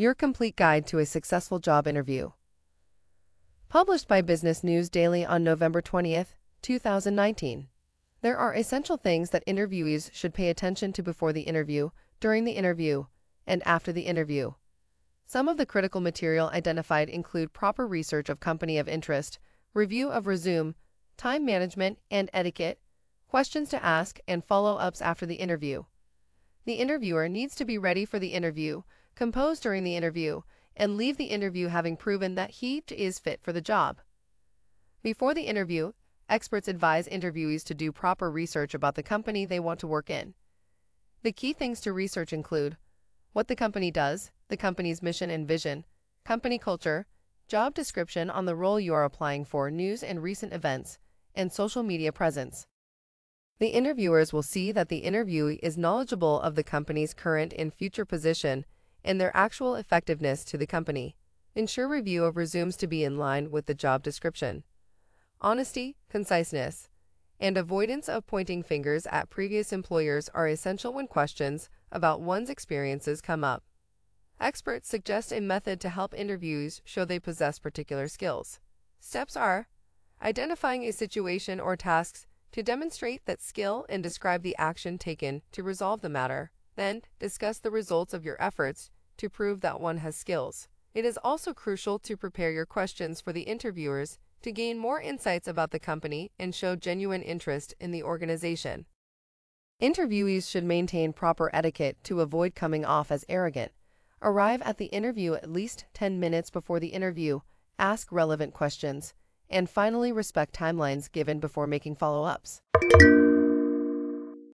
Your complete guide to a successful job interview. Published by Business News Daily on November 20th, 2019. There are essential things that interviewees should pay attention to before the interview, during the interview, and after the interview. Some of the critical material identified include proper research of company of interest, review of resume, time management and etiquette, questions to ask, and follow ups after the interview. The interviewer needs to be ready for the interview, compose during the interview, and leave the interview having proven that he is fit for the job. Before the interview, experts advise interviewees to do proper research about the company they want to work in. The key things to research include what the company does, the company's mission and vision, company culture, job description on the role you are applying for, news and recent events, and social media presence. The interviewers will see that the interviewee is knowledgeable of the company's current and future position and their actual effectiveness to the company. Ensure review of resumes to be in line with the job description. Honesty, conciseness, and avoidance of pointing fingers at previous employers are essential when questions about one's experiences come up. Experts suggest a method to help interviewees show they possess particular skills. Steps are identifying a situation or tasks to demonstrate that skill and describe the action taken to resolve the matter. Then, discuss the results of your efforts to prove that one has skills. It is also crucial to prepare your questions for the interviewers to gain more insights about the company and show genuine interest in the organization. Interviewees should maintain proper etiquette to avoid coming off as arrogant. Arrive at the interview at least 10 minutes before the interview, ask relevant questions, and finally respect timelines given before making follow ups.